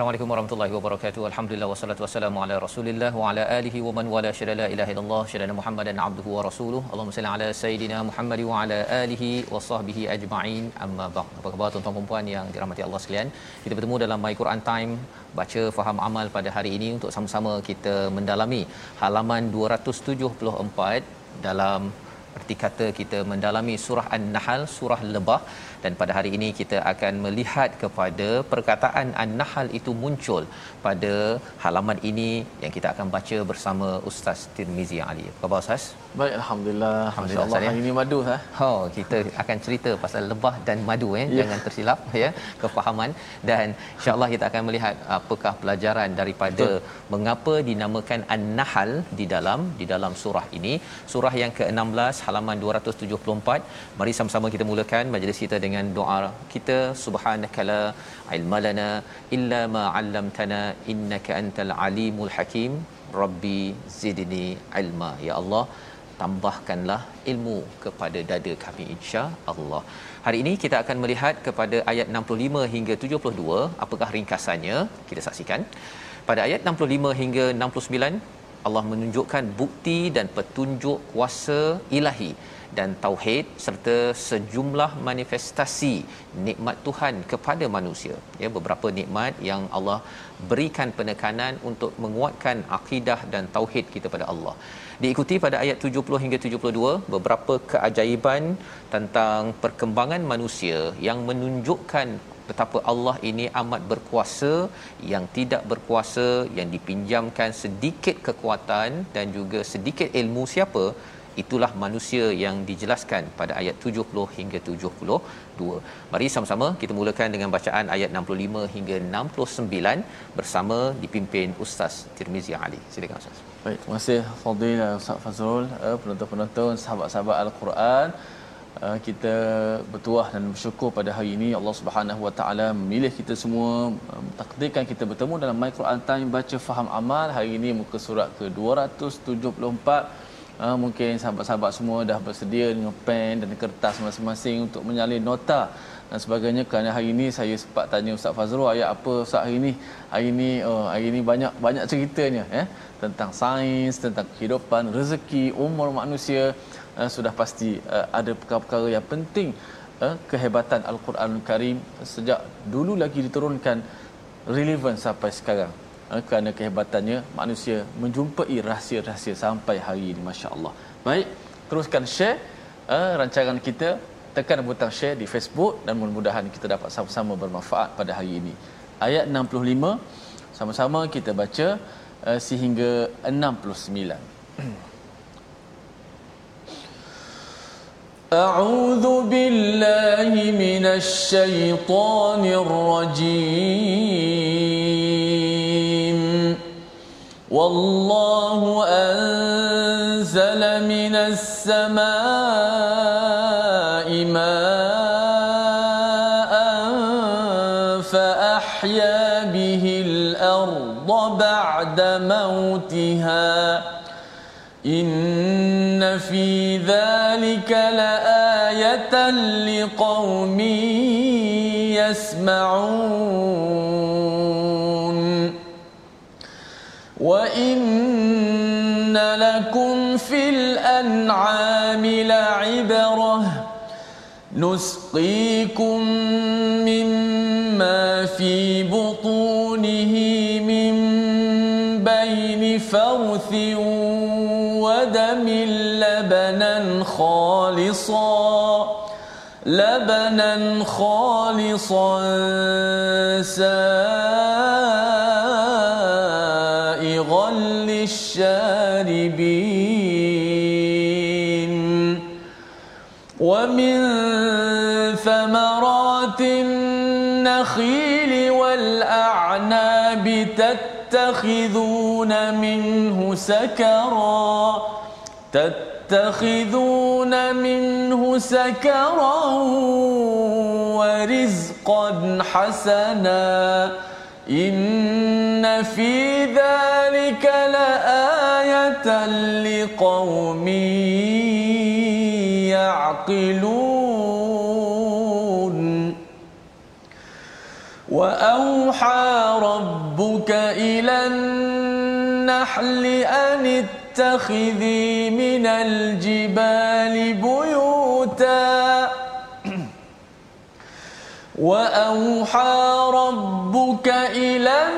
Assalamualaikum warahmatullahi wabarakatuh. Alhamdulillah wassalatu wassalamu ala Rasulillah wa ala alihi wa man wala syada la ilaha illallah syada Muhammadan abduhu wa rasuluh. Allahumma salli ala sayidina Muhammad wa ala alihi wa sahbihi ajma'in. Amma ba'd. Apa khabar tuan-tuan dan puan yang dirahmati Allah sekalian? Kita bertemu dalam My Quran Time baca faham amal pada hari ini untuk sama-sama kita mendalami halaman 274 dalam erti kata kita mendalami surah An-Nahl, surah Lebah dan pada hari ini kita akan melihat kepada perkataan An-Nahl itu muncul pada halaman ini yang kita akan baca bersama Ustaz Tirmizi Ali. Apa khabar Ustaz? Baik, Alhamdulillah. Alhamdulillah, Ustaz, ya. hari ini madu ha. Oh, kita akan cerita pasal lebah dan madu eh. Ya. Jangan tersilap ya kefahaman dan insya-Allah kita akan melihat apakah pelajaran daripada Betul. mengapa dinamakan An-Nahl di dalam di dalam surah ini. Surah yang ke-16 halaman 274. Mari sama-sama kita mulakan majlis kita dengan doa kita subhanakala ilmalana illa ma 'allamtana innaka antal alimul hakim. Rabbi zidni ilma ya Allah tambahkanlah ilmu kepada dada kami insya Allah. Hari ini kita akan melihat kepada ayat 65 hingga 72 apakah ringkasannya kita saksikan. Pada ayat 65 hingga 69 Allah menunjukkan bukti dan petunjuk kuasa ilahi dan tauhid serta sejumlah manifestasi nikmat Tuhan kepada manusia. Ya beberapa nikmat yang Allah berikan penekanan untuk menguatkan akidah dan tauhid kita pada Allah. Diikuti pada ayat 70 hingga 72 beberapa keajaiban tentang perkembangan manusia yang menunjukkan betapa Allah ini amat berkuasa yang tidak berkuasa yang dipinjamkan sedikit kekuatan dan juga sedikit ilmu siapa itulah manusia yang dijelaskan pada ayat 70 hingga 72. Mari sama-sama kita mulakan dengan bacaan ayat 65 hingga 69 bersama dipimpin Ustaz Tirmizi Ali. Silakan Ustaz. Baik, terima kasih Fadil Ustaz Fazrul, eh, penonton-penonton, sahabat-sahabat Al-Quran. Uh, kita bertuah dan bersyukur pada hari ini. Allah Subhanahu Wa Taala memilih kita semua um, takdirkan kita bertemu dalam My Quran Time baca faham amal. Hari ini muka surat ke 274 uh, mungkin sahabat-sahabat semua dah bersedia dengan pen dan kertas masing-masing untuk menyalin nota dan sebagainya. Kerana hari ini saya sempat tanya Ustaz Fazrul ayat apa Ustaz hari ini? Hari ini oh, hari ini banyak banyak ceritanya ya tentang sains tentang kehidupan rezeki umur manusia uh, sudah pasti uh, ada perkara-perkara yang penting uh, kehebatan Al-Quranul Karim sejak dulu lagi diturunkan relevan sampai sekarang uh, kerana kehebatannya manusia menjumpai rahsia-rahsia sampai hari ini masya-Allah. Baik, teruskan share uh, rancangan kita tekan butang share di Facebook dan mudah-mudahan kita dapat sama-sama bermanfaat pada hari ini. Ayat 65 sama-sama kita baca uh, sehingga 69. أعوذ بالله من الشيطان الرجيم. والله أنزل من السماء ماء فأحيا به الأرض بعد موتها. إن في ذلك لقوم يسمعون وإن لكم في الأنعام لعبرة نسقيكم مما في بطونه من بين فرث ودم لبنا خالصا لبنا خالصا سائغا للشاربين. ومن ثمرات النخيل والأعناب تتخذون منه سكرا. تتخذون منه سكرا ورزقا حسنا إن في ذلك لآية لقوم يعقلون. وأوحى ربك إلى النحل أن اتخذي من الجبال بيوتا. وأوحى ربك إلى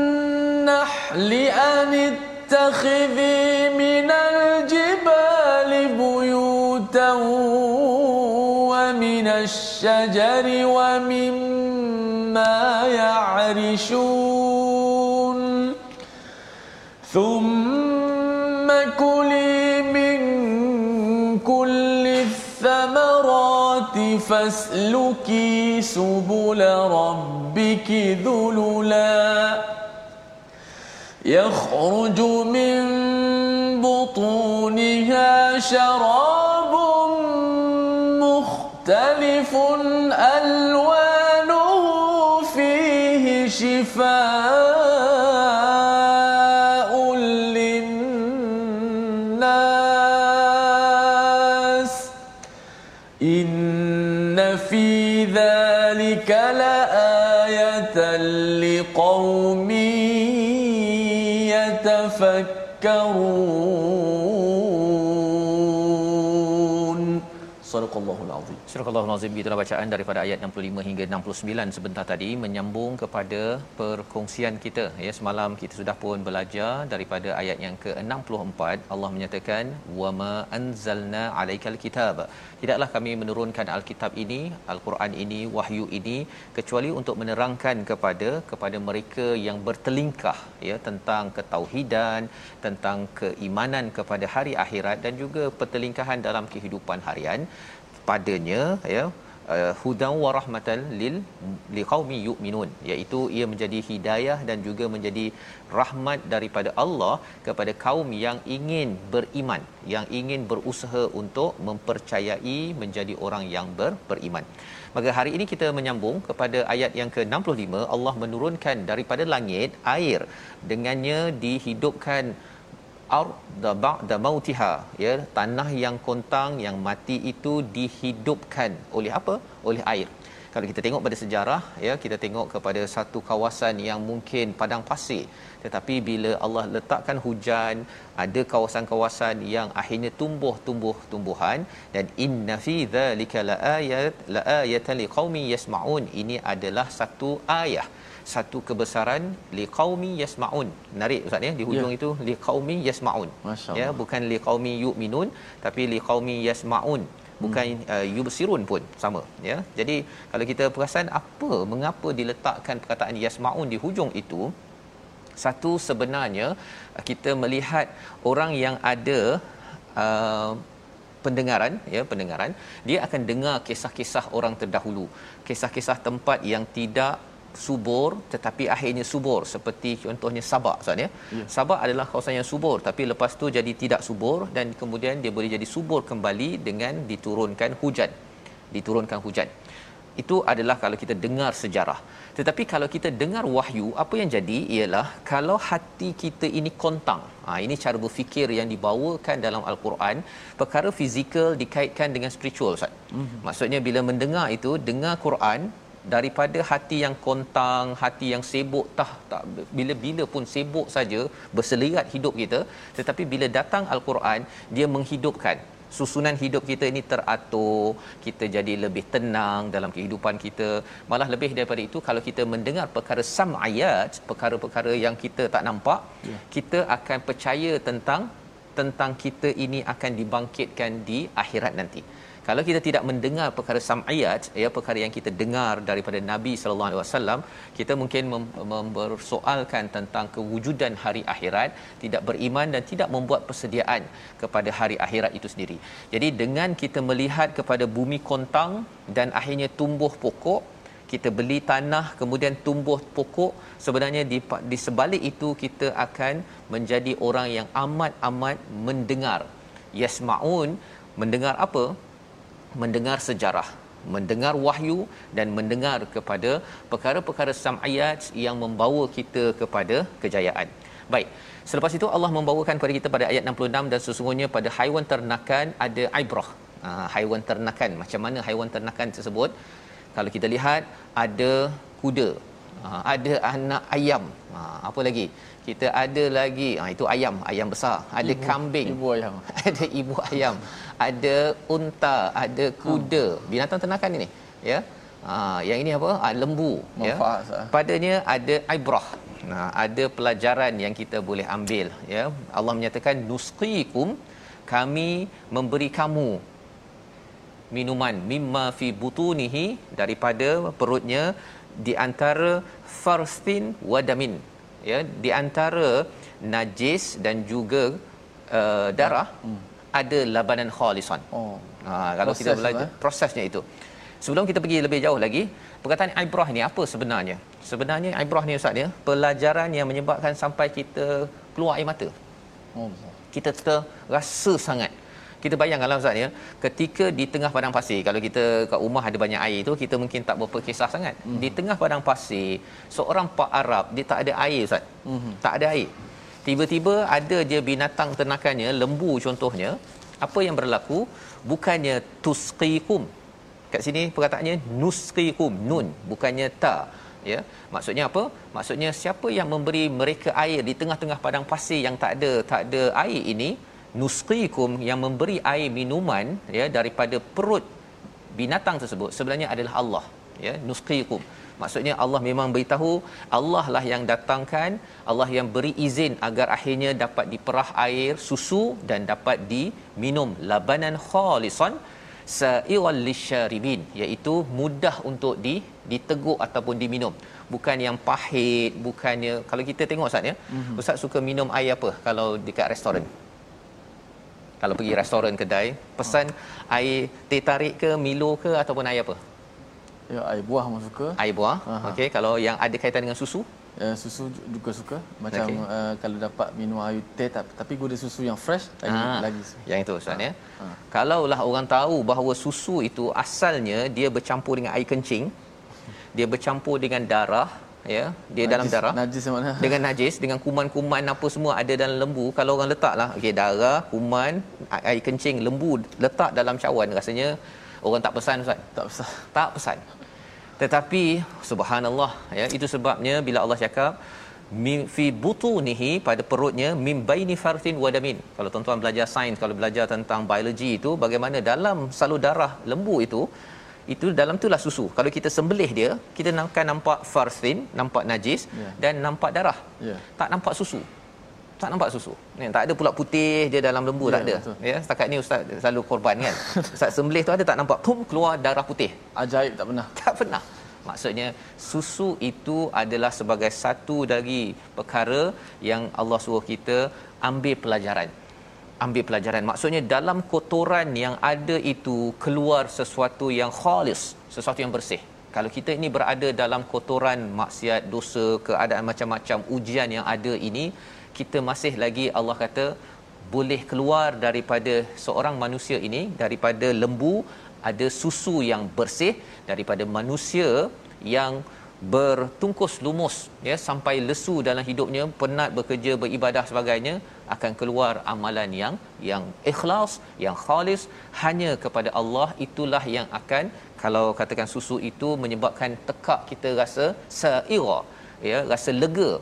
النحل أن اتخذي من الجبال بيوتا ومن الشجر ومما يعرشون. ثم كلي من كل الثمرات فاسلكي سبل ربك ذللا يخرج من بطونها شراب Surah Nazim kita bacaan daripada ayat 65 hingga 69 sebentar tadi menyambung kepada perkongsian kita. Ya semalam kita sudah pun belajar daripada ayat yang ke-64 Allah menyatakan wama anzalna alaikal kitab. Tidaklah kami menurunkan alkitab ini, al-Quran ini, wahyu ini kecuali untuk menerangkan kepada kepada mereka yang bertelingkah ya tentang ketauhidan, tentang keimanan kepada hari akhirat dan juga pertelingkahan dalam kehidupan harian padanya ya uh, hudan wa rahmatan lil liqaumi yu'minun. Iaitu ia menjadi hidayah dan juga menjadi rahmat daripada Allah kepada kaum yang ingin beriman yang ingin berusaha untuk mempercayai menjadi orang yang ber, beriman. Maka hari ini kita menyambung kepada ayat yang ke-65. Allah menurunkan daripada langit air. Dengannya dihidupkan arda ba'da mautiha ya tanah yang kontang yang mati itu dihidupkan. Oleh apa? Oleh air. Kalau kita tengok pada sejarah ya kita tengok kepada satu kawasan yang mungkin padang pasir. Tetapi bila Allah letakkan hujan ada kawasan-kawasan yang akhirnya tumbuh tumbuh tumbuhan. Dan inna fi dzalika laayat laayatan liqaumi yasmaun. Ini adalah satu ayat satu kebesaran liqaumi yasmaun. Menarik ustaz ya? Di hujung ya. itu liqaumi yasmaun. Ya bukan liqaumi yu'minun tapi liqaumi yasmaun. Bukan hmm. uh, yubsirun pun sama ya? Jadi kalau kita perasan apa mengapa diletakkan perkataan yasmaun di hujung itu satu sebenarnya kita melihat orang yang ada uh, pendengaran ya pendengaran dia akan dengar kisah-kisah orang terdahulu. Kisah-kisah tempat yang tidak subur tetapi akhirnya subur seperti contohnya Sabak Ustaz ya. ya. Sabak adalah kawasan yang subur tapi lepas tu jadi tidak subur dan kemudian dia boleh jadi subur kembali dengan diturunkan hujan. Diturunkan hujan. itu adalah kalau kita dengar sejarah tetapi kalau kita dengar wahyu apa yang jadi ialah kalau hati kita ini kontang ha, ini cara berfikir yang dibawakan dalam al-Quran perkara fizikal dikaitkan dengan spiritual Ustaz mm-hmm. maksudnya bila mendengar itu dengar Quran daripada hati yang kontang, hati yang sibuk tah tak bila-bila pun sibuk saja berselirat hidup kita, tetapi bila datang al-Quran, dia menghidupkan susunan hidup kita ini teratur, kita jadi lebih tenang dalam kehidupan kita. Malah lebih daripada itu kalau kita mendengar perkara sam'ayat, perkara-perkara yang kita tak nampak, yeah. kita akan percaya tentang tentang kita ini akan dibangkitkan di akhirat nanti kalau kita tidak mendengar perkara sam'iyat ya perkara yang kita dengar daripada Nabi sallallahu alaihi wasallam kita mungkin mempersoalkan tentang kewujudan hari akhirat tidak beriman dan tidak membuat persediaan kepada hari akhirat itu sendiri. Jadi dengan kita melihat kepada bumi kontang dan akhirnya tumbuh pokok kita beli tanah kemudian tumbuh pokok sebenarnya di di sebalik itu kita akan menjadi orang yang amat-amat mendengar. Yasmaun mendengar apa mendengar sejarah mendengar wahyu dan mendengar kepada perkara-perkara sam'iyat yang membawa kita kepada kejayaan. Baik. Selepas itu Allah membawakan kepada kita pada ayat 66 dan sesungguhnya pada haiwan ternakan ada ibrah. Ha, haiwan ternakan. Macam mana haiwan ternakan tersebut? Kalau kita lihat ada kuda. Ha, ada anak ayam. Ha, apa lagi? Kita ada lagi ha, itu ayam, ayam besar. Ada ibu, kambing. Ibu ayam. ada ibu ayam ada unta, ada kuda, hmm. binatang ternakan ini, ya. Ha, yang ini apa? Ha, lembu, ya. Padanya ada ibrah. Nah, ada pelajaran yang kita boleh ambil, ya. Allah menyatakan nusqikum kami memberi kamu minuman mimma fi butunihi daripada perutnya di antara farstin wadamin ya di antara najis dan juga uh, darah hmm ada labanan khalisan. Oh. Ha kalau Proses kita belajar apa? prosesnya itu. Sebelum kita pergi lebih jauh lagi, perkataan ibrah ni apa sebenarnya? Sebenarnya ibrah ni ustaz ya, pelajaran yang menyebabkan sampai kita keluar air mata. Oh. Kita terasa sangat. Kita bayangkanlah ustaz ya, ketika di tengah padang pasir, kalau kita kat rumah ada banyak air tu, kita mungkin tak berapa kisah sangat. Mm-hmm. Di tengah padang pasir, seorang pak Arab dia tak ada air ustaz. Mm-hmm. Tak ada air tiba-tiba ada je binatang ternakannya lembu contohnya apa yang berlaku bukannya tusqikum kat sini perkataannya nusqikum nun bukannya ta ya maksudnya apa maksudnya siapa yang memberi mereka air di tengah-tengah padang pasir yang tak ada tak ada air ini nusqikum yang memberi air minuman ya daripada perut binatang tersebut sebenarnya adalah Allah ya nusqikum. Maksudnya Allah memang beritahu Allah lah yang datangkan, Allah yang beri izin agar akhirnya dapat diperah air susu dan dapat diminum. Labanan khalisan sa'iral lisyaribin iaitu mudah untuk di diteguk ataupun diminum. Bukan yang pahit bukannya kalau kita tengok ustaz ya mm-hmm. ustaz suka minum air apa kalau dekat restoran kalau pergi restoran kedai pesan oh. air teh tarik ke milo ke ataupun air apa Ya, air buah pun suka. Air buah. Okey, kalau yang ada kaitan dengan susu? Ya, susu juga suka. Macam okay. uh, eh, kalau dapat minum air teh tapi guna susu yang fresh lagi ha, lagi. Yang itu Ustaz ha. ya. Ha. Kalaulah orang tahu bahawa susu itu asalnya dia bercampur dengan air kencing, dia bercampur dengan darah ya dia najis, dalam darah. najis mana? Dengan najis dengan kuman-kuman apa semua ada dalam lembu. Kalau orang letaklah okey darah kuman air kencing lembu letak dalam cawan. Rasanya orang tak pesan ustaz. Tak pesan. Tak pesan. Tetapi subhanallah ya itu sebabnya bila Allah cakap min fi butunihi pada perutnya mim baini farthin wadamin kalau tuan-tuan belajar sains kalau belajar tentang biologi itu bagaimana dalam salur darah lembu itu itu dalam itulah susu kalau kita sembelih dia kita akan nampak farthin nampak najis yeah. dan nampak darah yeah. tak nampak susu tak nampak susu. Ni tak ada pula putih dia dalam lembu ya, tak ada. Betul. Ya, setakat ni ustaz selalu korban kan. Ustaz sembelih tu ada tak nampak pum keluar darah putih. Ajaib tak pernah. Tak pernah. Maksudnya susu itu adalah sebagai satu dari perkara yang Allah suruh kita ambil pelajaran. Ambil pelajaran. Maksudnya dalam kotoran yang ada itu keluar sesuatu yang khalis, sesuatu yang bersih. Kalau kita ini berada dalam kotoran maksiat, dosa, keadaan macam-macam ujian yang ada ini, kita masih lagi Allah kata boleh keluar daripada seorang manusia ini daripada lembu ada susu yang bersih daripada manusia yang bertungkus lumus ya sampai lesu dalam hidupnya penat bekerja beribadah sebagainya akan keluar amalan yang yang ikhlas yang khalis. Hanya kepada Allah itulah yang akan kalau katakan susu itu menyebabkan tekak kita rasa saira ya rasa lega.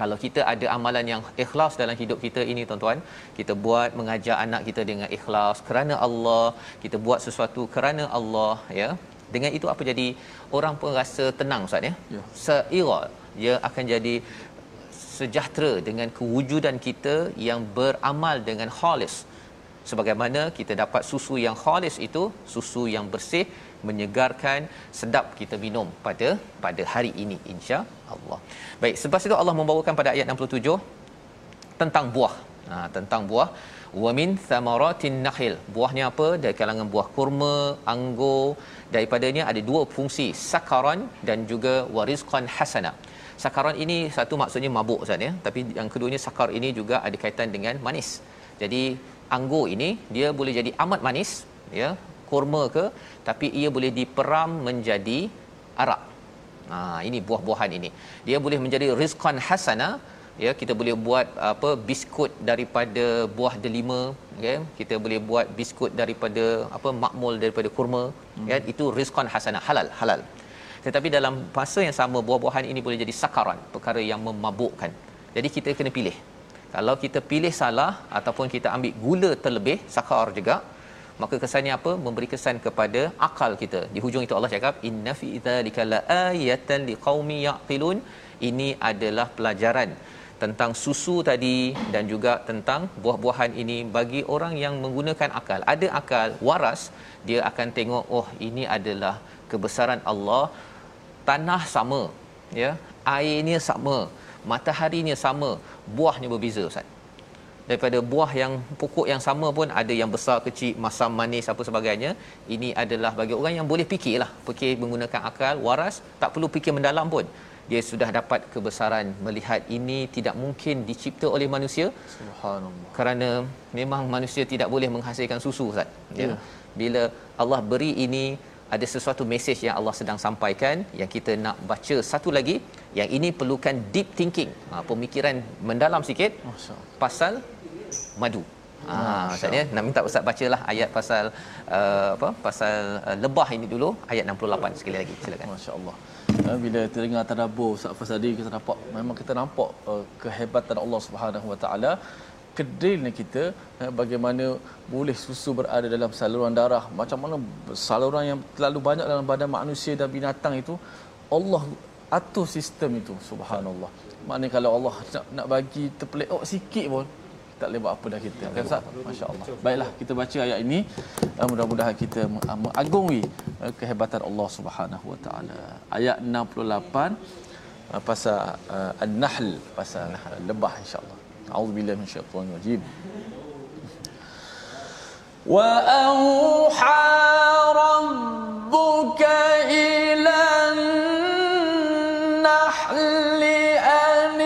Kalau kita ada amalan yang ikhlas dalam hidup kita ini tuan-tuan kita buat mengajar anak kita dengan ikhlas kerana Allah kita buat sesuatu kerana Allah ya dengan itu apa jadi orang pun rasa tenang ustaz ya, ya. seira dia akan jadi sejahtera dengan kewujudan kita yang beramal dengan khalis sebagaimana kita dapat susu yang khalis itu susu yang bersih menyegarkan sedap kita minum pada pada hari ini insya Allah. Baik, sebab itu Allah membawakan pada ayat 67 tentang buah. Ha, tentang buah wa min thamaratin nakhil. Buahnya apa? Dari kalangan buah kurma, anggur. Daripadanya ada dua fungsi, sakaran dan juga warizqan hasana. Sakaran ini satu maksudnya mabuk Ustaz ya, tapi yang keduanya sakar ini juga ada kaitan dengan manis. Jadi anggur ini dia boleh jadi amat manis ya, kurma ke tapi ia boleh diperam menjadi arak. Ha ini buah-buahan ini. Dia boleh menjadi rizqan hasana ya kita boleh buat apa biskut daripada buah delima ya. Kita boleh buat biskut daripada apa makmul daripada kurma hmm. ya. Itu rizqan hasana halal halal. Tetapi dalam masa yang sama buah-buahan ini boleh jadi sakaran perkara yang memabukkan. Jadi kita kena pilih. Kalau kita pilih salah ataupun kita ambil gula terlebih sakar juga maka kesannya apa? Memberi kesan kepada akal kita. Di hujung itu Allah cakap inna fi dzalika laayatan liqaumi yaqilun. Ini adalah pelajaran tentang susu tadi dan juga tentang buah-buahan ini bagi orang yang menggunakan akal. Ada akal waras dia akan tengok oh ini adalah kebesaran Allah. Tanah sama ya. Airnya sama mataharinya sama buahnya berbeza ustaz. Daripada buah yang pokok yang sama pun ada yang besar kecil masam manis apa sebagainya. Ini adalah bagi orang yang boleh fikirlah fikir menggunakan akal waras tak perlu fikir mendalam pun dia sudah dapat kebesaran melihat ini tidak mungkin dicipta oleh manusia. Subhanallah. Kerana memang manusia tidak boleh menghasilkan susu ustaz. Ya. Yeah. bila Allah beri ini ada sesuatu mesej yang Allah sedang sampaikan yang kita nak baca satu lagi. Yang ini perlukan deep thinking. Ha, pemikiran mendalam sikit. Pasal madu. Ah, maksudnya nak minta ustaz bacalah ayat pasal uh, apa pasal uh, lebah ini dulu. Ayat 68 sekali lagi. Silakan. masya-Allah uh, bila terdengar tadabbur ustaz Fasadi kita nampak memang kita nampak uh, kehebatan Allah Subhanahu Wa Taala. Kedilnya kita uh, bagaimana boleh susu berada dalam saluran darah. Macam mana saluran yang terlalu banyak dalam badan manusia dan binatang itu Allah atur sistem itu. Subhanallah. Maknanya kalau Allah nak, nak bagi terpeleok sikit pun tak boleh buat apa dah kita. Kan Ustaz? masya-Allah. Baiklah kita baca ayat ini. Uh, mudah-mudahan kita mengagungi uh, kehebatan Allah Subhanahu wa taala. Ayat 68 uh, pasal uh, an-nahl pasal uh, lebah insya-Allah. A'udzubillahi minasyaitonir rajim wa auha rabbuka ila an-nahli an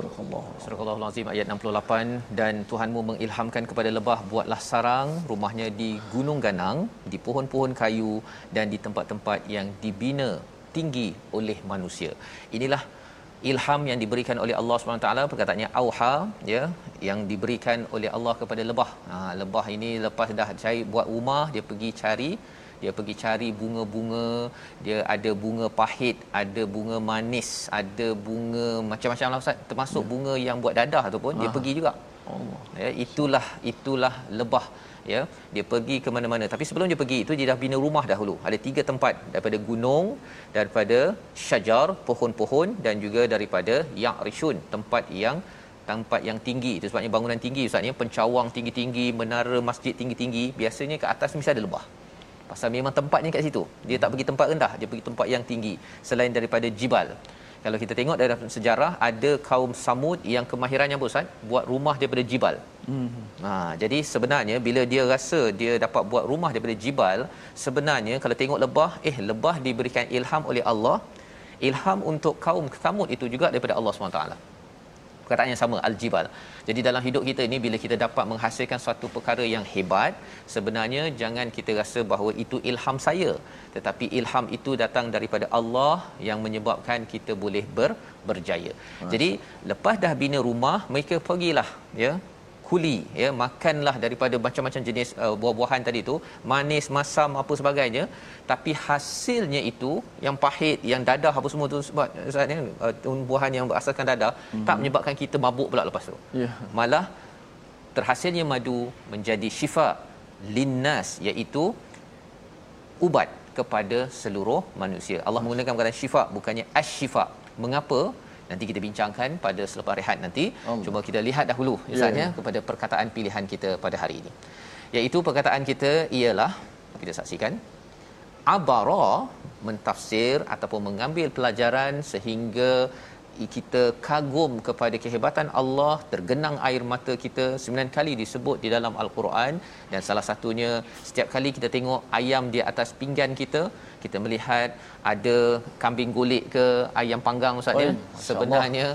ittakhidhi Azim ayat 68 dan Tuhanmu mengilhamkan kepada lebah buatlah sarang rumahnya di gunung ganang di pohon-pohon kayu dan di tempat-tempat yang dibina tinggi oleh manusia. Inilah ilham yang diberikan oleh Allah SWT perkataannya auha ya yang diberikan oleh Allah kepada lebah. Ha, lebah ini lepas dah cari buat rumah dia pergi cari dia pergi cari bunga-bunga dia ada bunga pahit ada bunga manis ada bunga macam-macam lah ustaz. Termasuk ya. bunga yang buat dadah tu pun Aha. dia pergi juga. Allah. Ya itulah itulah lebah ya. Dia pergi ke mana-mana. Tapi sebelum dia pergi itu dia dah bina rumah dahulu. Ada tiga tempat. Daripada gunung daripada syajar pohon-pohon dan juga daripada ya'rishun. Tempat yang tempat yang tinggi. Itu sebabnya bangunan tinggi ustaz ya. Pencawang tinggi-tinggi menara masjid tinggi-tinggi. Biasanya ke atas mesti ada lebah pasal memang tempatnya kat situ. Dia tak pergi tempat rendah dia pergi tempat yang tinggi selain daripada jibal. Kalau kita tengok dalam sejarah ada kaum Samud yang kemahirannya apa Ustaz? Buat rumah daripada jibal. Hmm. Ha jadi sebenarnya bila dia rasa dia dapat buat rumah daripada jibal sebenarnya kalau tengok lebah eh lebah diberikan ilham oleh Allah. Ilham untuk kaum Samud itu juga daripada Allah SWT perkataan yang sama al-jibal. Jadi dalam hidup kita ni bila kita dapat menghasilkan suatu perkara yang hebat, sebenarnya jangan kita rasa bahawa itu ilham saya, tetapi ilham itu datang daripada Allah yang menyebabkan kita boleh ber, berjaya. Masa. Jadi lepas dah bina rumah, mereka pergilah ya kuli ya makanlah daripada macam-macam jenis uh, buah-buahan tadi tu manis masam apa sebagainya. Tapi hasilnya itu yang pahit yang dadah apa semua tu sebab ustaz uh, buahan yang berasaskan dadah mm-hmm. tak menyebabkan kita mabuk pula lepas tu. Yeah. malah terhasilnya madu menjadi syifa linnas iaitu ubat kepada seluruh manusia. Allah menggunakan perkataan syifa bukannya asy-syifa. Mengapa nanti kita bincangkan pada selepas rehat nanti Allah. cuma kita lihat dahulu misalnya yeah. Ya. kepada perkataan pilihan kita pada hari ini iaitu perkataan kita ialah kita saksikan abara mentafsir ataupun mengambil pelajaran sehingga kita kagum kepada kehebatan Allah tergenang air mata kita sembilan kali disebut di dalam al-Quran dan salah satunya setiap kali kita tengok ayam di atas pinggan kita kita melihat ada kambing gulik ke ayam panggang ustaz ya? Sebenarnya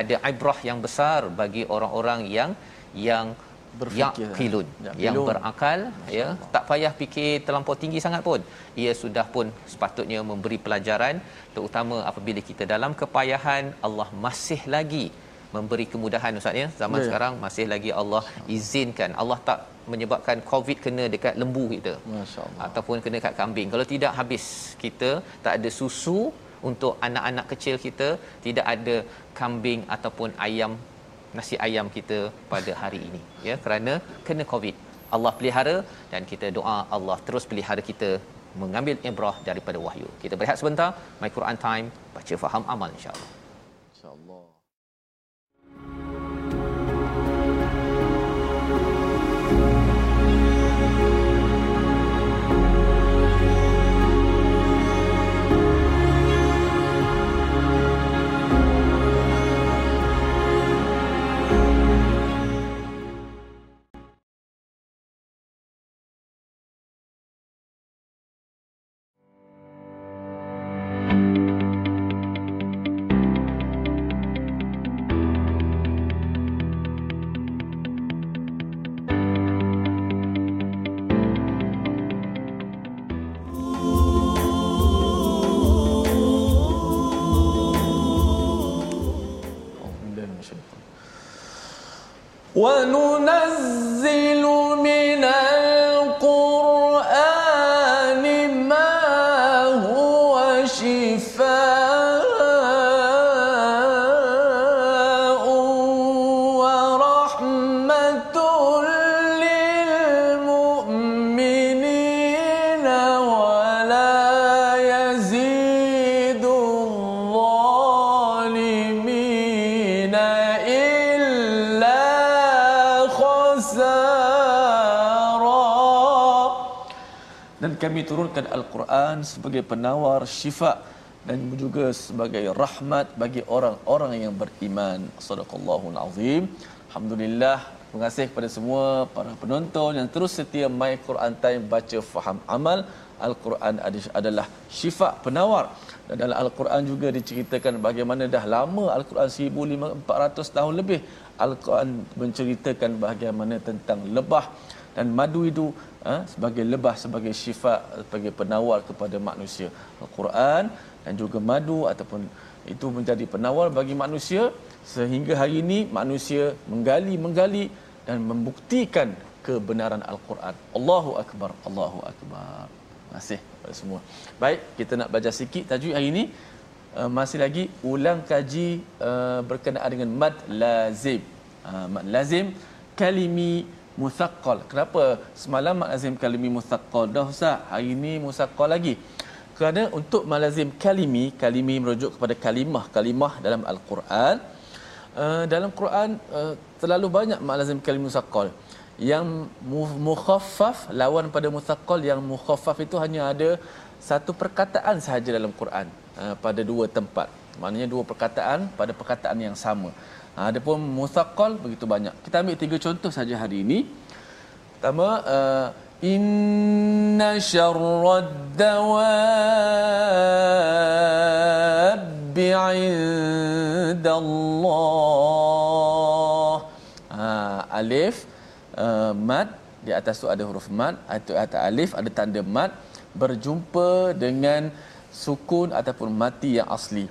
ada ibrah yang besar bagi orang-orang yang yang berfikir. yaqilun ya, yang berakal ya. Tak payah fikir terlampau tinggi sangat pun. Ia sudah pun sepatutnya memberi pelajaran terutama apabila kita dalam kepayahan Allah masih lagi memberi kemudahan ustaz ya. Zaman yeah. sekarang masih lagi Allah izinkan. Allah tak menyebabkan covid kena dekat lembu kita. Ataupun kena dekat kambing. Kalau tidak habis kita tak ada susu untuk anak-anak kecil kita tidak ada kambing ataupun ayam nasi ayam kita pada hari ini ya. Kerana kena covid. Allah pelihara dan kita doa Allah terus pelihara kita mengambil ibrah daripada wahyu. Kita berehat sebentar. My quran time. Baca faham amal insyaallah insyaallah kami turunkan al-Quran sebagai penawar syifa dan juga sebagai rahmat bagi orang-orang yang beriman. Sadaqallahul azim. Alhamdulillah. Terima kasih kepada semua para penonton yang terus setia My Quran Time baca faham amal. Al-Quran adalah syifa penawar. Dan dalam Al-Quran juga diceritakan bagaimana dah lama Al-Quran 1400 tahun lebih Al-Quran menceritakan bagaimana tentang lebah dan madu itu ha, sebagai lebah sebagai syifa sebagai penawar kepada manusia Al-Quran dan juga madu ataupun itu menjadi penawar bagi manusia sehingga hari ini manusia menggali menggali dan membuktikan kebenaran Al-Quran Allahu akbar Allahu akbar kasih kepada semua. Baik, kita nak belajar sikit tajwid hari ini. Uh, masih lagi ulang kaji uh, berkenaan dengan mad lazim. Uh, mad lazim kalimi musaqqal. Kenapa semalam mad lazim kalimi musaqqal? Dah Ustaz, hari ini musaqqal lagi. Kerana untuk mad lazim kalimi, kalimi merujuk kepada kalimah, kalimah dalam al-Quran. Uh, dalam Quran uh, terlalu banyak mad lazim kalimi musaqqal yang mukhaffaf lawan pada musaqqal yang mukhaffaf itu hanya ada satu perkataan sahaja dalam Quran uh, pada dua tempat maknanya dua perkataan pada perkataan yang sama. Uh, adapun musaqqal begitu banyak. Kita ambil tiga contoh saja hari ini. Pertama uh, inna syarrad dawab indallah. Uh, alif uh, mad di atas tu ada huruf mad atau atas alif ada tanda mad berjumpa dengan sukun ataupun mati yang asli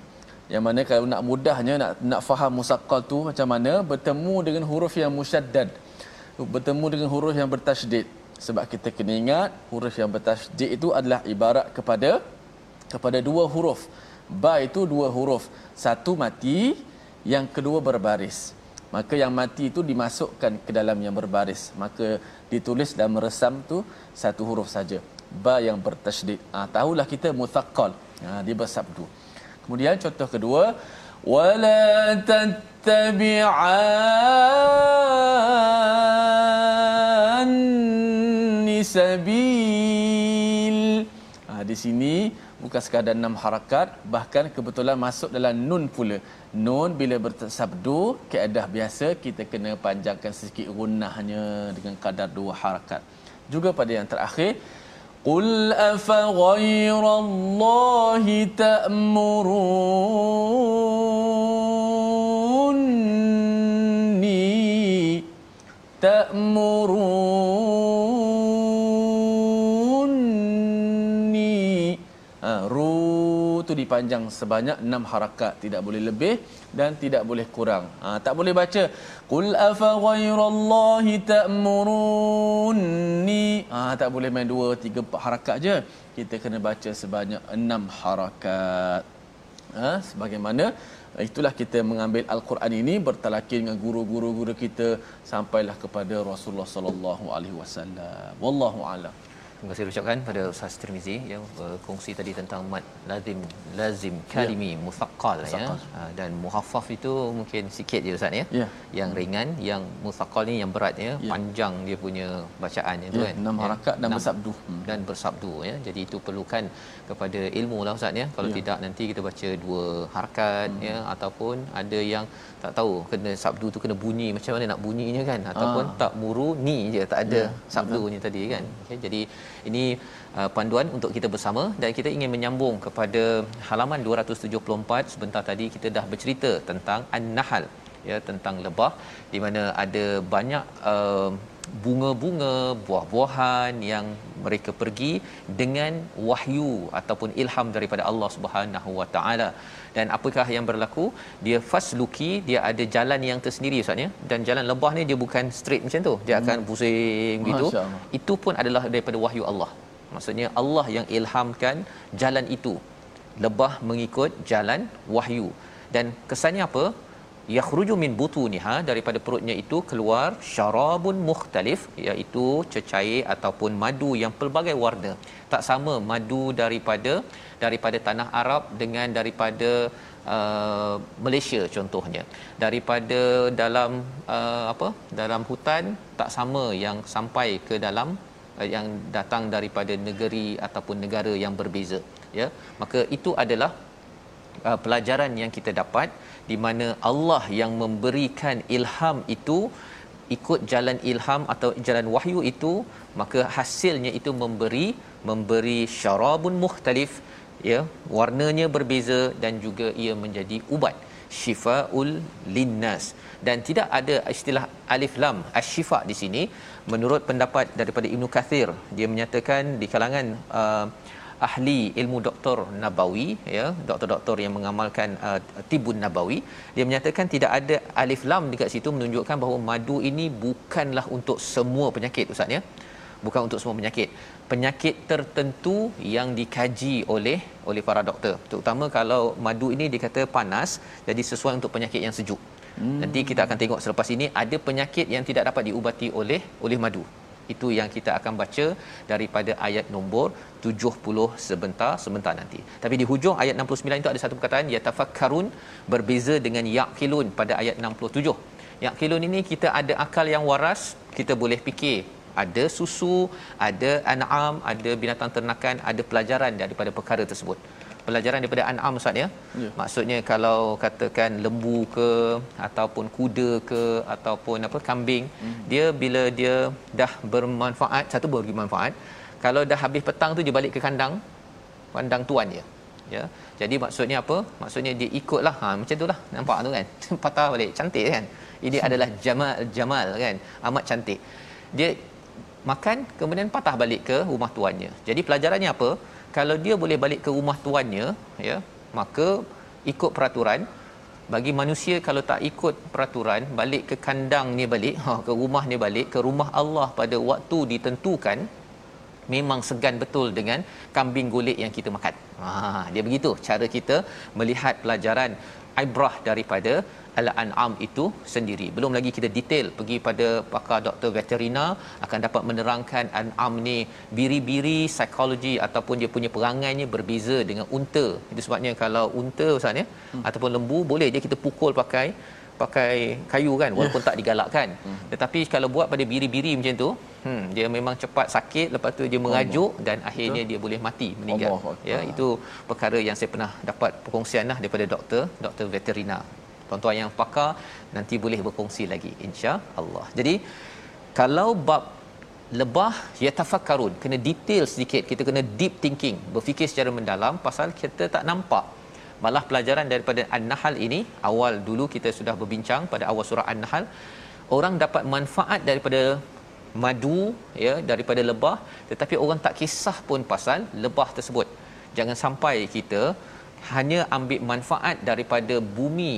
yang mana kalau nak mudahnya nak nak faham musaqqal tu macam mana? Bertemu dengan huruf yang musyaddad. Bertemu dengan huruf yang bertasydid. Sebab kita kena ingat huruf yang bertasydid itu adalah ibarat kepada kepada dua huruf. Ba itu dua huruf. Satu mati yang kedua berbaris. Maka yang mati itu dimasukkan ke dalam yang berbaris. Maka ditulis dan meresam tu satu huruf saja. Ba yang bertasydid. Ah ha, tahulah kita muthaqqal ha, dia bersabdu kemudian contoh kedua wala tattabi'an sabil. Ha, di sini bukan sekadar enam harakat bahkan kebetulan masuk dalam nun pula. Nun bila bersabdu keadaan biasa kita kena panjangkan sedikit gunnahnya dengan kadar dua harakat. Juga pada yang terakhir qul afa ghairallahi ta'murunni ta'murunni tu dipanjang sebanyak enam harakat. Tidak boleh lebih dan tidak boleh kurang. Ha, tak boleh baca qul afa ghairallahi ta'murunni ha, tak boleh main dua tiga empat harakat je. Kita kena baca sebanyak enam harakat. Ha, sebagaimana itulah kita mengambil al-Quran ini bertalakin dengan guru-guru guru kita sampailah kepada Rasulullah sallallahu alaihi wasallam. Wallahu alam Terima kasih ucapkan pada Ustaz Tirmizi yang berkongsi tadi tentang mad lazim lazim kalimi ya. musaqqal ya dan muhaffaf itu mungkin sikit je Ustaz ya. ya. Yang ringan, yang musaqqal ni yang berat ya, ya. panjang dia punya bacaan itu ya. kan. Enam ya. harakat dan bersabdu hmm. dan bersabdu ya. Jadi itu perlukan kepada ilmu lah Ustaz ya. Kalau ya. tidak nanti kita baca dua harakat hmm. ya ataupun ada yang tak tahu kena sabdu tu kena bunyi macam mana nak bunyinya kan ataupun ah. tak muru ni je tak ada ya. sabdunya tadi kan. Okay. Jadi ini uh, panduan untuk kita bersama dan kita ingin menyambung kepada halaman 274 sebentar tadi kita dah bercerita tentang an-nahl ya tentang lebah di mana ada banyak uh, bunga-bunga buah-buahan yang mereka pergi dengan wahyu ataupun ilham daripada Allah Subhanahu Wa Taala dan apakah yang berlaku? Dia fasluki dia ada jalan yang tersendiri ustaz ya? Dan jalan lebah ni dia bukan straight macam tu. Dia akan hmm. pusing gitu. Itu pun adalah daripada wahyu Allah. Maksudnya Allah yang ilhamkan jalan itu. Lebah mengikut jalan wahyu. Dan kesannya apa yakhruju min butuniha daripada perutnya itu keluar syarabun mukhtalif iaitu cecair ataupun madu yang pelbagai warna. Tak sama madu daripada daripada tanah Arab dengan daripada uh, Malaysia contohnya. Daripada dalam uh, apa dalam hutan tak sama yang sampai ke dalam uh, yang datang daripada negeri ataupun negara yang berbeza ya. Maka itu adalah uh, pelajaran yang kita dapat di mana Allah yang memberikan ilham itu ikut jalan ilham atau jalan wahyu itu maka hasilnya itu memberi memberi syarabun mukhtalif ya warnanya berbeza dan juga ia menjadi ubat. Syifaul linnas. Dan tidak ada istilah alif lam asyifa di sini. Menurut pendapat daripada Ibnu Kathir dia menyatakan di kalangan uh, ahli ilmu doktor nabawi ya doktor-doktor yang mengamalkan uh, tibun nabawi dia menyatakan tidak ada alif lam dekat situ menunjukkan bahawa madu ini bukanlah untuk semua penyakit ustaz ya. Bukan untuk semua penyakit. Penyakit tertentu yang dikaji oleh oleh para doktor. Terutama kalau madu ini dikata panas jadi sesuai untuk penyakit yang sejuk. Hmm. nanti kita akan tengok selepas ini ada penyakit yang tidak dapat diubati oleh oleh madu itu yang kita akan baca daripada ayat nombor 70 sebentar sebentar nanti. Tapi di hujung ayat 69 itu ada satu perkataan yatafakkarun berbeza dengan yaqilun pada ayat 67. Yaqilun ini kita ada akal yang waras, kita boleh fikir ada susu, ada an'am, ada binatang ternakan, ada pelajaran daripada perkara tersebut. Pelajaran daripada an'am Ustaz ya. ya. Maksudnya kalau katakan lembu ke ataupun kuda ke ataupun apa kambing, hmm. dia bila dia dah bermanfaat, satu beri manfaat, kalau dah habis petang tu dia balik ke kandang kandang tuan dia. Ya. Jadi maksudnya apa? Maksudnya dia ikutlah. Ha macam itulah. Nampak tu kan. Patah balik. Cantik kan? Ini adalah jamal jamal kan. Amat cantik. Dia makan kemudian patah balik ke rumah tuannya. Jadi pelajarannya apa? Kalau dia boleh balik ke rumah tuannya, ya, maka ikut peraturan bagi manusia kalau tak ikut peraturan balik ke kandang ni balik ha, ke rumah ni balik ke rumah Allah pada waktu ditentukan memang segan betul dengan kambing golek yang kita makan. Ha dia begitu cara kita melihat pelajaran ibrah daripada al-an'am itu sendiri. Belum lagi kita detail pergi pada pakar doktor veterina akan dapat menerangkan an'am ni biri-biri psikologi ataupun dia punya perangainya berbeza dengan unta. Itu sebabnya kalau unta ustaz ya hmm. ataupun lembu boleh dia kita pukul pakai pakai kayu kan walaupun yeah. tak digalakkan. Hmm. Tetapi kalau buat pada biri-biri macam tu, hmm dia memang cepat sakit lepas tu dia merajuk Allah. dan akhirnya Betul. dia boleh mati meninggal. Allah. Ya itu perkara yang saya pernah dapat perkongsian lah daripada doktor, doktor veterina tuan-tuan yang pakar nanti boleh berkongsi lagi insya-Allah. Jadi kalau bab lebah ya tafakkarun kena detail sedikit kita kena deep thinking berfikir secara mendalam pasal kita tak nampak malah pelajaran daripada an-nahl ini awal dulu kita sudah berbincang pada awal surah an-nahl orang dapat manfaat daripada madu ya daripada lebah tetapi orang tak kisah pun pasal lebah tersebut jangan sampai kita hanya ambil manfaat daripada bumi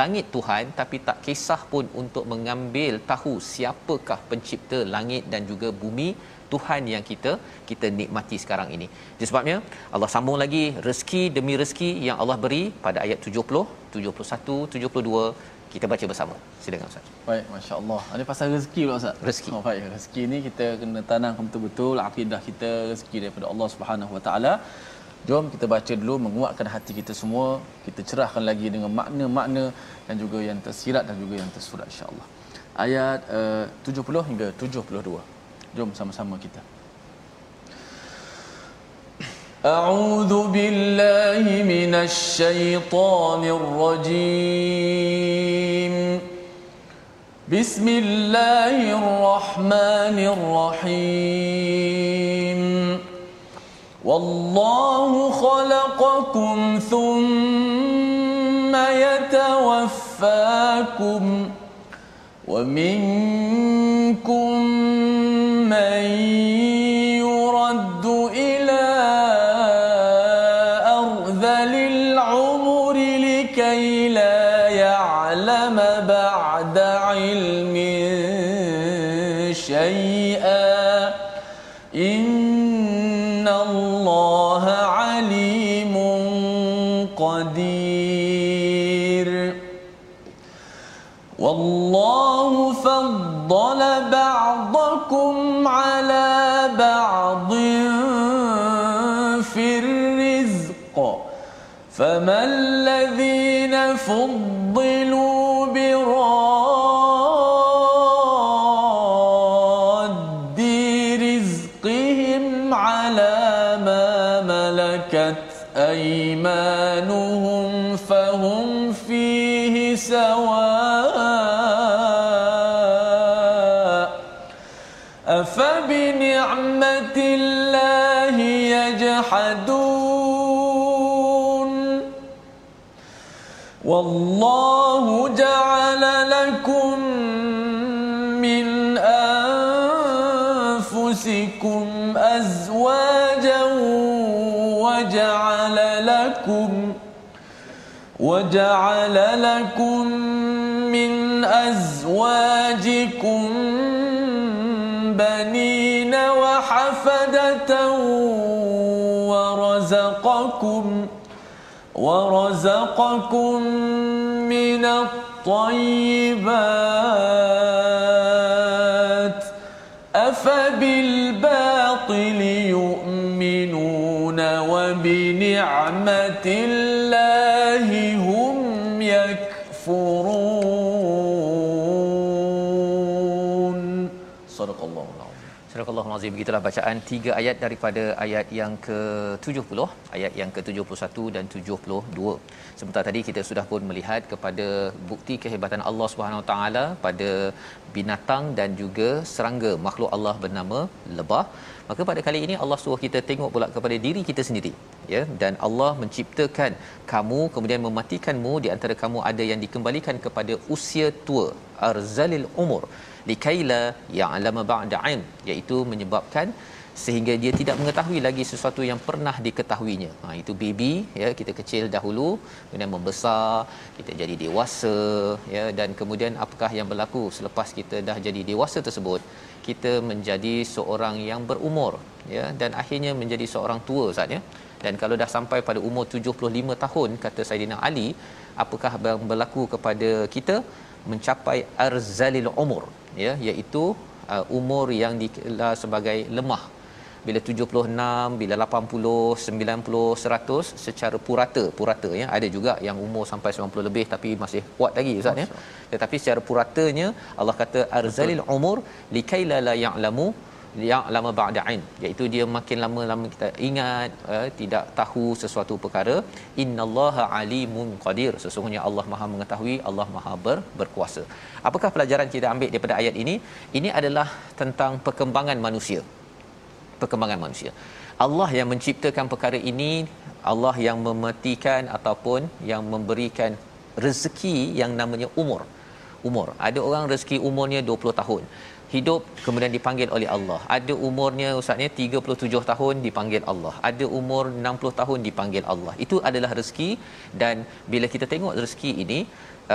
langit Tuhan tapi tak kisah pun untuk mengambil tahu siapakah pencipta langit dan juga bumi Tuhan yang kita kita nikmati sekarang ini. Jadi sebabnya Allah sambung lagi rezeki demi rezeki yang Allah beri pada ayat 70, 71, 72 kita baca bersama. Silakan Ustaz. Baik, masya-Allah. Ada pasal rezeki pula Ustaz. Rezeki. Oh, baik, rezeki ni kita kena tanamkan betul-betul akidah kita rezeki daripada Allah Subhanahu Wa Taala. Jom kita baca dulu menguatkan hati kita semua. Kita cerahkan lagi dengan makna-makna dan juga yang tersirat dan juga yang tersurat insya-Allah. Ayat uh, 70 hingga 72. Jom sama-sama kita. أعوذ بالله من الشيطان الرجيم بسم الله الرحمن الرحيم والله خلقكم ثم يتوفاكم ومنكم بعضكم على بعض في الرزق فما الذين فضلوا والله جعل لكم من أنفسكم أزواجا وجعل لكم وجعل لكم من أزواجكم ورزقكم من الطيبات أفبالباطل يؤمنون وبنعمة الله Surah Al-Azim begitulah bacaan tiga ayat daripada ayat yang ke-70, ayat yang ke-71 dan 72. Sebentar tadi kita sudah pun melihat kepada bukti kehebatan Allah Subhanahu Taala pada binatang dan juga serangga makhluk Allah bernama lebah. Maka pada kali ini Allah suruh kita tengok pula kepada diri kita sendiri. Ya, dan Allah menciptakan kamu kemudian mematikanmu di antara kamu ada yang dikembalikan kepada usia tua, arzalil umur likaila ya'lama ba'da ilm iaitu menyebabkan sehingga dia tidak mengetahui lagi sesuatu yang pernah diketahuinya. Ha itu baby ya kita kecil dahulu kemudian membesar kita jadi dewasa ya dan kemudian apakah yang berlaku selepas kita dah jadi dewasa tersebut kita menjadi seorang yang berumur ya dan akhirnya menjadi seorang tua Ustaz ya. Dan kalau dah sampai pada umur 75 tahun kata Saidina Ali apakah yang berlaku kepada kita mencapai arzalil umur ya iaitu uh, umur yang dikelar sebagai lemah. Bila 76 bila 80 90 100 secara purata purata ya. Ada juga yang umur sampai 90 lebih tapi masih kuat lagi ustaz ya. Tetapi secara puratanya Allah kata arzalil umur likaila la ya'lamu yang lama ba'da ain. Iaitu dia makin lama-lama kita ingat uh, tidak tahu sesuatu perkara. Innallaha alimun qadir. Sesungguhnya Allah Maha mengetahui Allah Maha ber, berkuasa. Apakah pelajaran kita ambil daripada ayat ini? Ini adalah tentang perkembangan manusia. Perkembangan manusia. Allah yang menciptakan perkara ini Allah yang mematikan ataupun yang memberikan rezeki yang namanya umur. Umur. Ada orang rezeki umurnya 20 tahun hidup kemudian dipanggil oleh Allah. Ada umurnya ustaznya 37 tahun dipanggil Allah. Ada umur 60 tahun dipanggil Allah. Itu adalah rezeki dan bila kita tengok rezeki ini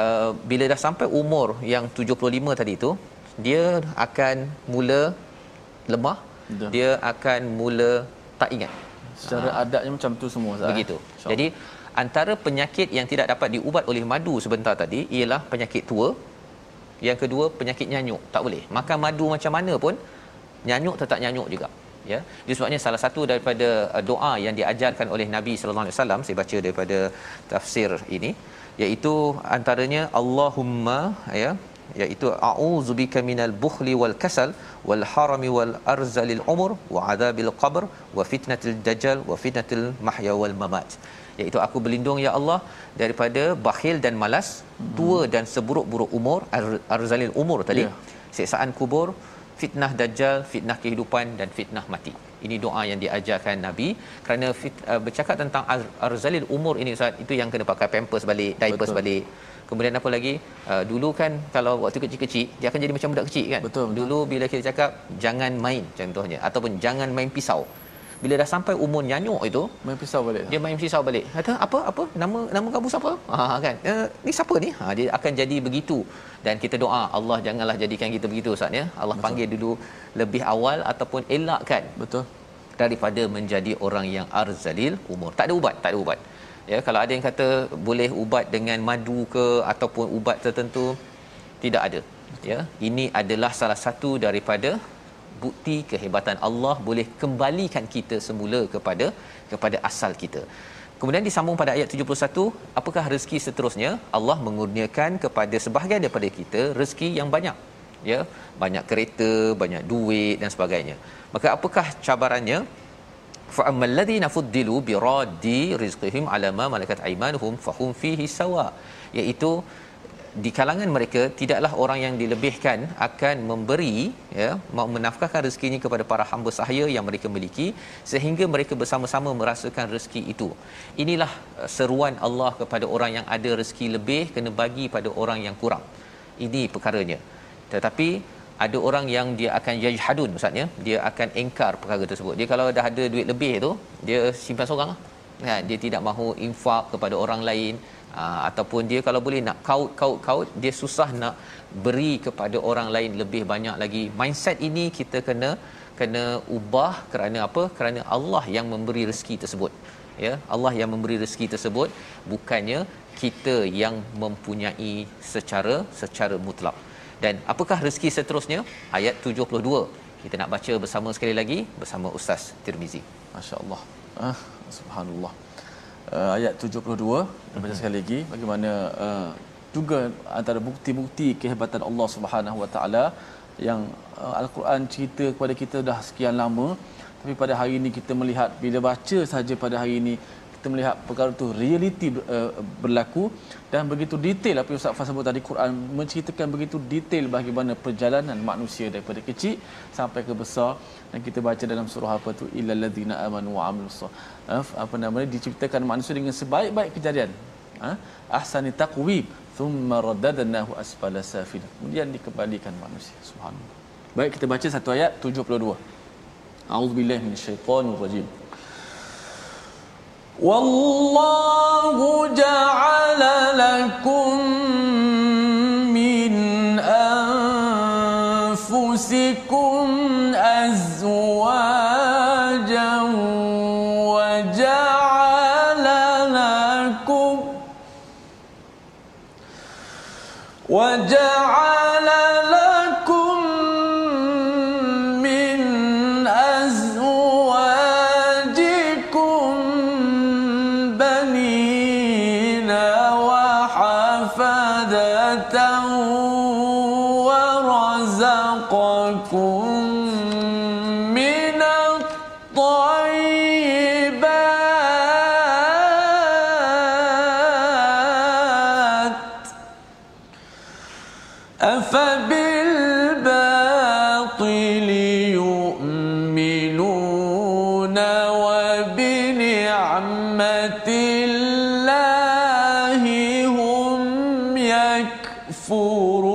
uh, bila dah sampai umur yang 75 tadi itu dia akan mula lemah, Dah. dia akan mula tak ingat. Secara ha. adatnya macam tu semua Ustaz. Begitu. So. Jadi antara penyakit yang tidak dapat diubat oleh madu sebentar tadi ialah penyakit tua yang kedua penyakit nyanyuk. Tak boleh. Makan madu macam mana pun nyanyuk tetap nyanyuk juga ya. Jadi sebabnya salah satu daripada uh, doa yang diajarkan oleh Nabi sallallahu alaihi wasallam saya baca daripada tafsir ini iaitu antaranya Allahumma ya iaitu a'udzubika minal bukhli wal kasal wal harami wal arzalil umur wa adabil qabr wa fitnatil dajjal wa fitnatil mahya wal mamat iaitu aku berlindung ya Allah daripada bakhil dan malas hmm. tua dan seburuk-buruk umur arzalil umur tadi yeah. siksaan kubur fitnah dajjal fitnah kehidupan dan fitnah mati ini doa yang diajarkan nabi kerana fit, uh, bercakap tentang arzalil umur ini Ustaz itu yang kena pakai pampers balik diapers Betul. balik kemudian apa lagi uh, dulu kan kalau waktu kecil-kecil dia akan jadi macam budak kecil kan Betul. dulu bila kita cakap jangan main contohnya ataupun jangan main pisau bila dah sampai umur nyanyuk itu main pisau balik. dia main pisau balik. Kata apa? Apa? Nama nama kamu siapa? Ha kan? E, ni siapa ni? Ha dia akan jadi begitu. Dan kita doa Allah janganlah jadikan kita begitu ustaz ya. Allah betul. panggil dulu lebih awal ataupun elakkan betul. Daripada menjadi orang yang arzalil umur. Tak ada ubat tak ada ubat. Ya kalau ada yang kata boleh ubat dengan madu ke ataupun ubat tertentu tidak ada. Ya ini adalah salah satu daripada bukti kehebatan Allah boleh kembalikan kita semula kepada kepada asal kita. Kemudian disambung pada ayat 71, apakah rezeki seterusnya? Allah mengurniakan kepada sebahagian daripada kita rezeki yang banyak. Ya, banyak kereta, banyak duit dan sebagainya. Maka apakah cabarannya? Fa ammal ladina fuddilu bi raddi rizqihim ala ma malakat aymanuhum fahum fihi sawa. Iaitu di kalangan mereka tidaklah orang yang dilebihkan akan memberi ya menafkahkan rezekinya kepada para hamba sahaya yang mereka miliki sehingga mereka bersama-sama merasakan rezeki itu. Inilah uh, seruan Allah kepada orang yang ada rezeki lebih kena bagi pada orang yang kurang. Ini perkaranya. Tetapi ada orang yang dia akan yajhadun maksudnya dia akan engkar perkara tersebut. Dia kalau dah ada duit lebih tu dia simpan seorang lah. kan dia tidak mahu infak kepada orang lain uh, ataupun dia kalau boleh nak kaut kaut kaut dia susah nak beri kepada orang lain lebih banyak lagi. Mindset ini kita kena kena ubah kerana apa? Kerana Allah yang memberi rezeki tersebut. Ya Allah yang memberi rezeki tersebut bukannya kita yang mempunyai secara secara mutlak. Dan apakah rezeki seterusnya? Ayat 72 kita nak baca bersama sekali lagi bersama ustaz Tirmizi. masya-Allah. Ah subhanallah uh, ayat 72 kita baca sekali lagi bagaimana uh, juga antara bukti-bukti kehebatan Allah Subhanahu Wa Taala yang uh, al-Quran cerita kepada kita dah sekian lama. Tapi pada hari ini kita melihat bila baca saja pada hari ini kita melihat perkara itu realiti uh, berlaku. Dan begitu detail apa yang Ustaz Fah sebut tadi Quran menceritakan begitu detail bagaimana perjalanan manusia daripada kecil sampai ke besar. Dan kita baca dalam surah apa tu? Illal ladzina amanu wa amilus uh, apa namanya diciptakan manusia dengan sebaik-baik kejadian. Uh, ahsani taqwim thumma radadnahu asfala safil. Kemudian dikembalikan manusia. Subhanallah. Baik kita baca satu ayat 72 a'udzubillahi minasyaitonir rajim والله جعل لكم yakfurun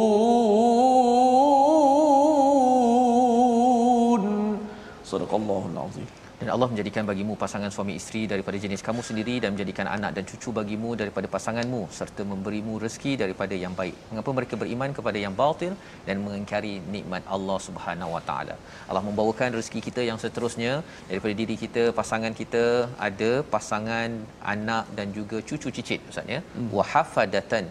sadaqallahul azim dan Allah menjadikan bagimu pasangan suami isteri daripada jenis kamu sendiri dan menjadikan anak dan cucu bagimu daripada pasanganmu serta memberimu rezeki daripada yang baik. Mengapa mereka beriman kepada yang batil dan mengingkari nikmat Allah Subhanahu Wa Taala? Allah membawakan rezeki kita yang seterusnya daripada diri kita, pasangan kita, ada pasangan, anak dan juga cucu cicit maksudnya. Hmm. Wa hmm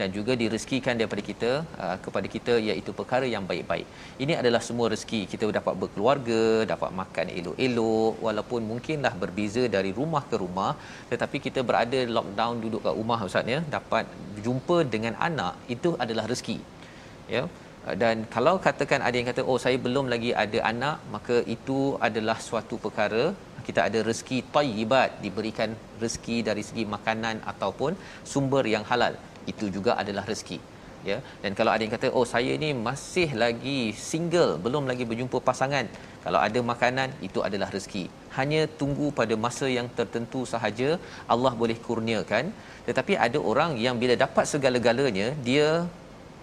dan juga direzekikan daripada kita uh, kepada kita iaitu perkara yang baik-baik. Ini adalah semua rezeki kita dapat berkeluarga, dapat makan elok-elok walaupun mungkinlah berbeza dari rumah ke rumah tetapi kita berada lockdown duduk kat rumah ustaz ya dapat jumpa dengan anak itu adalah rezeki. Ya. Uh, dan kalau katakan ada yang kata oh saya belum lagi ada anak maka itu adalah suatu perkara kita ada rezeki tayyibat diberikan rezeki dari segi makanan ataupun sumber yang halal itu juga adalah rezeki ya. Dan kalau ada yang kata oh saya ni masih lagi single belum lagi berjumpa pasangan. Kalau ada makanan itu adalah rezeki. Hanya tunggu pada masa yang tertentu sahaja Allah boleh kurniakan. Tetapi ada orang yang bila dapat segala-galanya dia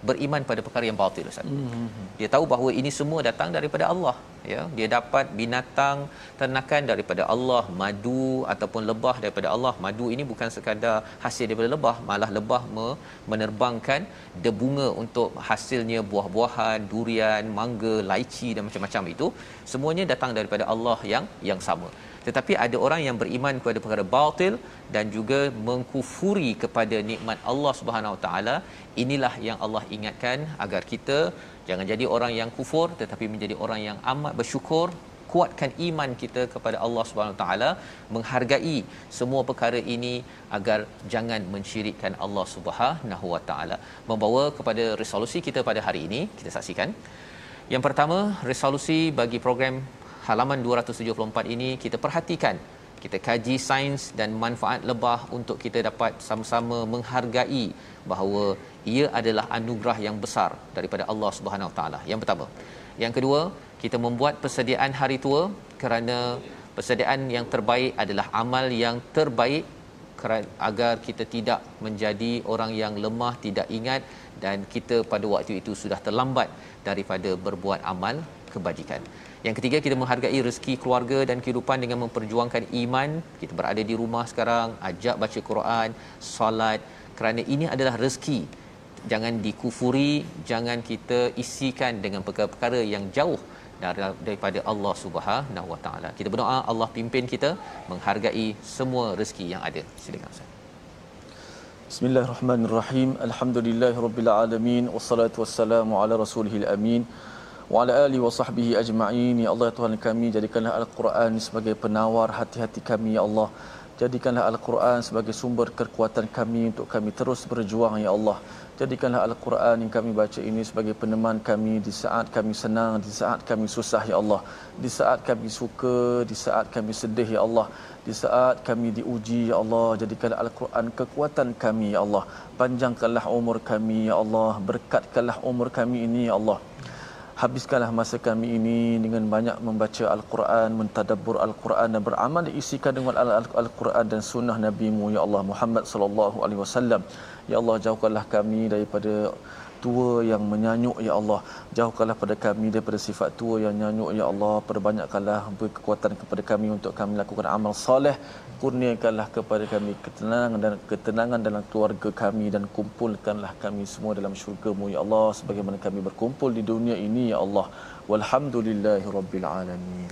beriman pada perkara yang batil Ustaz. Mm-hmm. Dia tahu bahawa ini semua datang daripada Allah ya. Dia dapat binatang ternakan daripada Allah, madu ataupun lebah daripada Allah. Madu ini bukan sekadar hasil daripada lebah, malah lebah me- menerbangkan debunga untuk hasilnya buah-buahan, durian, mangga, laici dan macam-macam itu. Semuanya datang daripada Allah yang yang sama tetapi ada orang yang beriman kepada perkara batil dan juga mengkufuri kepada nikmat Allah Subhanahu Wa Taala. Inilah yang Allah ingatkan agar kita jangan jadi orang yang kufur tetapi menjadi orang yang amat bersyukur. Kuatkan iman kita kepada Allah Subhanahu Wa Taala menghargai semua perkara ini agar jangan mensyirikkan Allah Subhanahu Wa Taala. Membawa kepada resolusi kita pada hari ini kita saksikan. Yang pertama resolusi bagi program halaman 274 ini kita perhatikan kita kaji sains dan manfaat lebah untuk kita dapat sama-sama menghargai bahawa ia adalah anugerah yang besar daripada Allah Subhanahu taala. Yang pertama. Yang kedua, kita membuat persediaan hari tua kerana persediaan yang terbaik adalah amal yang terbaik agar kita tidak menjadi orang yang lemah, tidak ingat dan kita pada waktu itu sudah terlambat daripada berbuat amal kebajikan. Yang ketiga kita menghargai rezeki keluarga dan kehidupan dengan memperjuangkan iman. Kita berada di rumah sekarang, ajak baca Quran, solat kerana ini adalah rezeki. Jangan dikufuri, jangan kita isikan dengan perkara-perkara yang jauh daripada Allah Subhanahu Wa Taala. Kita berdoa Allah pimpin kita menghargai semua rezeki yang ada. Silakan Ustaz. Bismillahirrahmanirrahim. Alhamdulillahirabbil alamin wassalatu wassalamu ala rasulihil amin wa ala alihi wa sahbihi ajma'in. Ya Allah Tuhan kami jadikanlah al-Quran sebagai penawar hati-hati kami ya Allah. Jadikanlah Al-Quran sebagai sumber kekuatan kami untuk kami terus berjuang ya Allah. Jadikanlah Al-Quran yang kami baca ini sebagai peneman kami di saat kami senang, di saat kami susah ya Allah. Di saat kami suka, di saat kami sedih ya Allah. Di saat kami diuji ya Allah, jadikanlah Al-Quran kekuatan kami ya Allah. Panjangkanlah umur kami ya Allah, berkatkanlah umur kami ini ya Allah. Habiskanlah masa kami ini dengan banyak membaca Al-Quran, mentadabbur Al-Quran dan beramal diisikan dengan Al-Quran dan sunnah Nabi-Mu ya Allah Muhammad sallallahu alaihi wasallam. Ya Allah jauhkanlah kami daripada tua yang menyanyuk ya Allah. Jauhkanlah pada kami daripada sifat tua yang nyanyuk ya Allah. Perbanyakkanlah kekuatan kepada kami untuk kami lakukan amal soleh. Kurniakanlah kepada kami ketenangan dan ketenangan dalam keluarga kami dan kumpulkanlah kami semua dalam syurga-Mu ya Allah. Sebagaimana kami berkumpul di dunia ini ya Allah. Walhamdulillahirabbil alamin.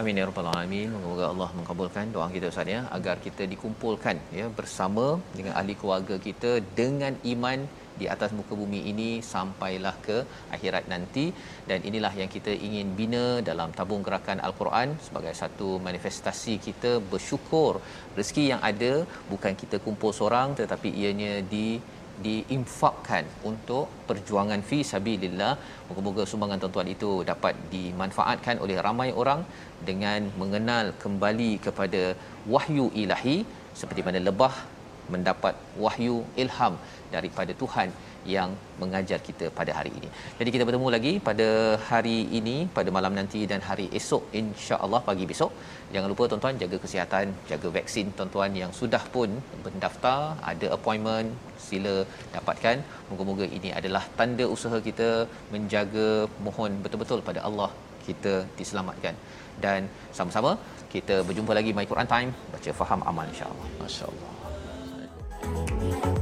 Amin ya rabbal alamin. Semoga Allah mengabulkan doa kita Ustaz ya agar kita dikumpulkan ya bersama dengan ahli keluarga kita dengan iman di atas muka bumi ini sampailah ke akhirat nanti dan inilah yang kita ingin bina dalam tabung gerakan al-Quran sebagai satu manifestasi kita bersyukur rezeki yang ada bukan kita kumpul seorang tetapi ianya di diinfakkan untuk perjuangan fi sabilillah. Moga-moga sumbangan tuan-tuan itu dapat dimanfaatkan oleh ramai orang dengan mengenal kembali kepada wahyu ilahi seperti mana lebah mendapat wahyu ilham daripada Tuhan yang mengajar kita pada hari ini. Jadi kita bertemu lagi pada hari ini, pada malam nanti dan hari esok insya-Allah pagi besok. Jangan lupa tuan-tuan jaga kesihatan, jaga vaksin tuan-tuan yang sudah pun mendaftar, ada appointment, sila dapatkan. Moga-moga ini adalah tanda usaha kita menjaga mohon betul-betul pada Allah kita diselamatkan. Dan sama-sama kita berjumpa lagi My Quran Time baca faham amal insya-Allah. Masya-Allah. Thank you.